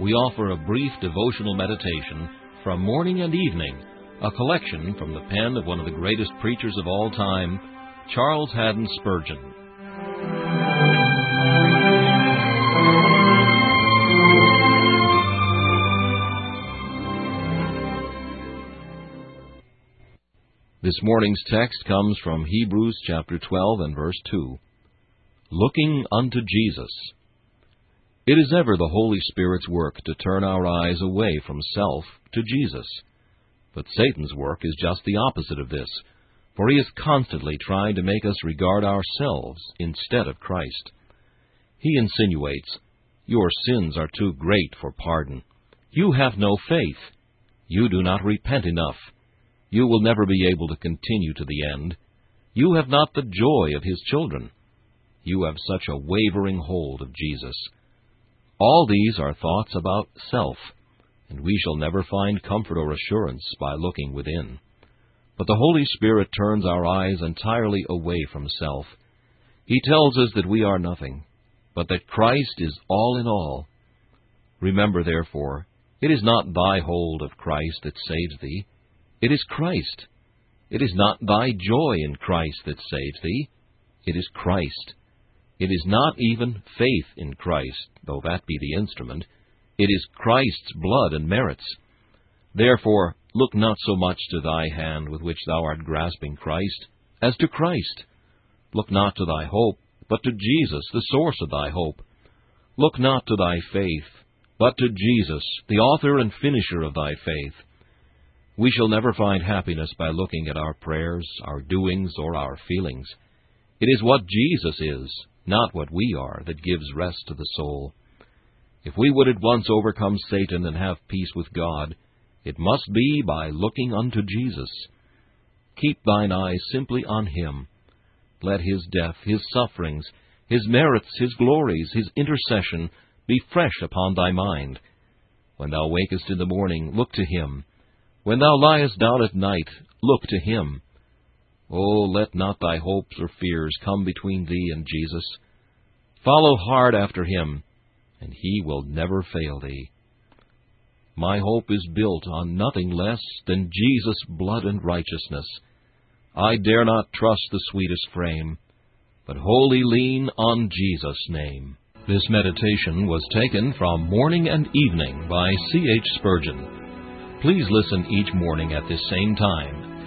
we offer a brief devotional meditation from morning and evening, a collection from the pen of one of the greatest preachers of all time, Charles Haddon Spurgeon. This morning's text comes from Hebrews chapter 12 and verse 2. Looking unto Jesus. It is ever the Holy Spirit's work to turn our eyes away from self to Jesus. But Satan's work is just the opposite of this, for he is constantly trying to make us regard ourselves instead of Christ. He insinuates, Your sins are too great for pardon. You have no faith. You do not repent enough. You will never be able to continue to the end. You have not the joy of his children. You have such a wavering hold of Jesus. All these are thoughts about self, and we shall never find comfort or assurance by looking within. But the Holy Spirit turns our eyes entirely away from self. He tells us that we are nothing, but that Christ is all in all. Remember, therefore, it is not thy hold of Christ that saves thee, it is Christ. It is not thy joy in Christ that saves thee, it is Christ. It is not even faith in Christ, though that be the instrument. It is Christ's blood and merits. Therefore, look not so much to thy hand with which thou art grasping Christ, as to Christ. Look not to thy hope, but to Jesus, the source of thy hope. Look not to thy faith, but to Jesus, the author and finisher of thy faith. We shall never find happiness by looking at our prayers, our doings, or our feelings. It is what Jesus is, not what we are, that gives rest to the soul. If we would at once overcome Satan and have peace with God, it must be by looking unto Jesus. Keep thine eyes simply on Him. Let His death, His sufferings, His merits, His glories, His intercession be fresh upon thy mind. When thou wakest in the morning, look to Him. When thou liest down at night, look to Him. Oh, let not thy hopes or fears come between thee and Jesus. Follow hard after him, and he will never fail thee. my hope is built on nothing less than Jesus' blood and righteousness. I dare not trust the sweetest frame, but wholly lean on Jesus' name. This meditation was taken from Morning and Evening by C. H. Spurgeon. Please listen each morning at this same time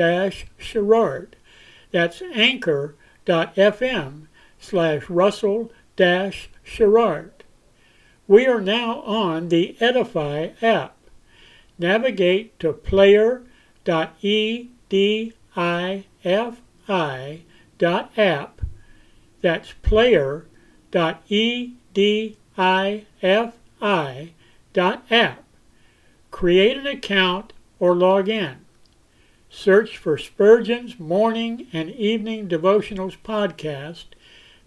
dash sherrard. That's anchor.fm slash russell dash sherrard. We are now on the Edify app. Navigate to player.edifi dot app. That's player dot e d i f i dot app. Create an account or log in. Search for Spurgeon's Morning and Evening Devotionals podcast.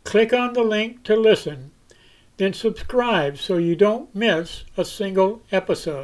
Click on the link to listen, then subscribe so you don't miss a single episode.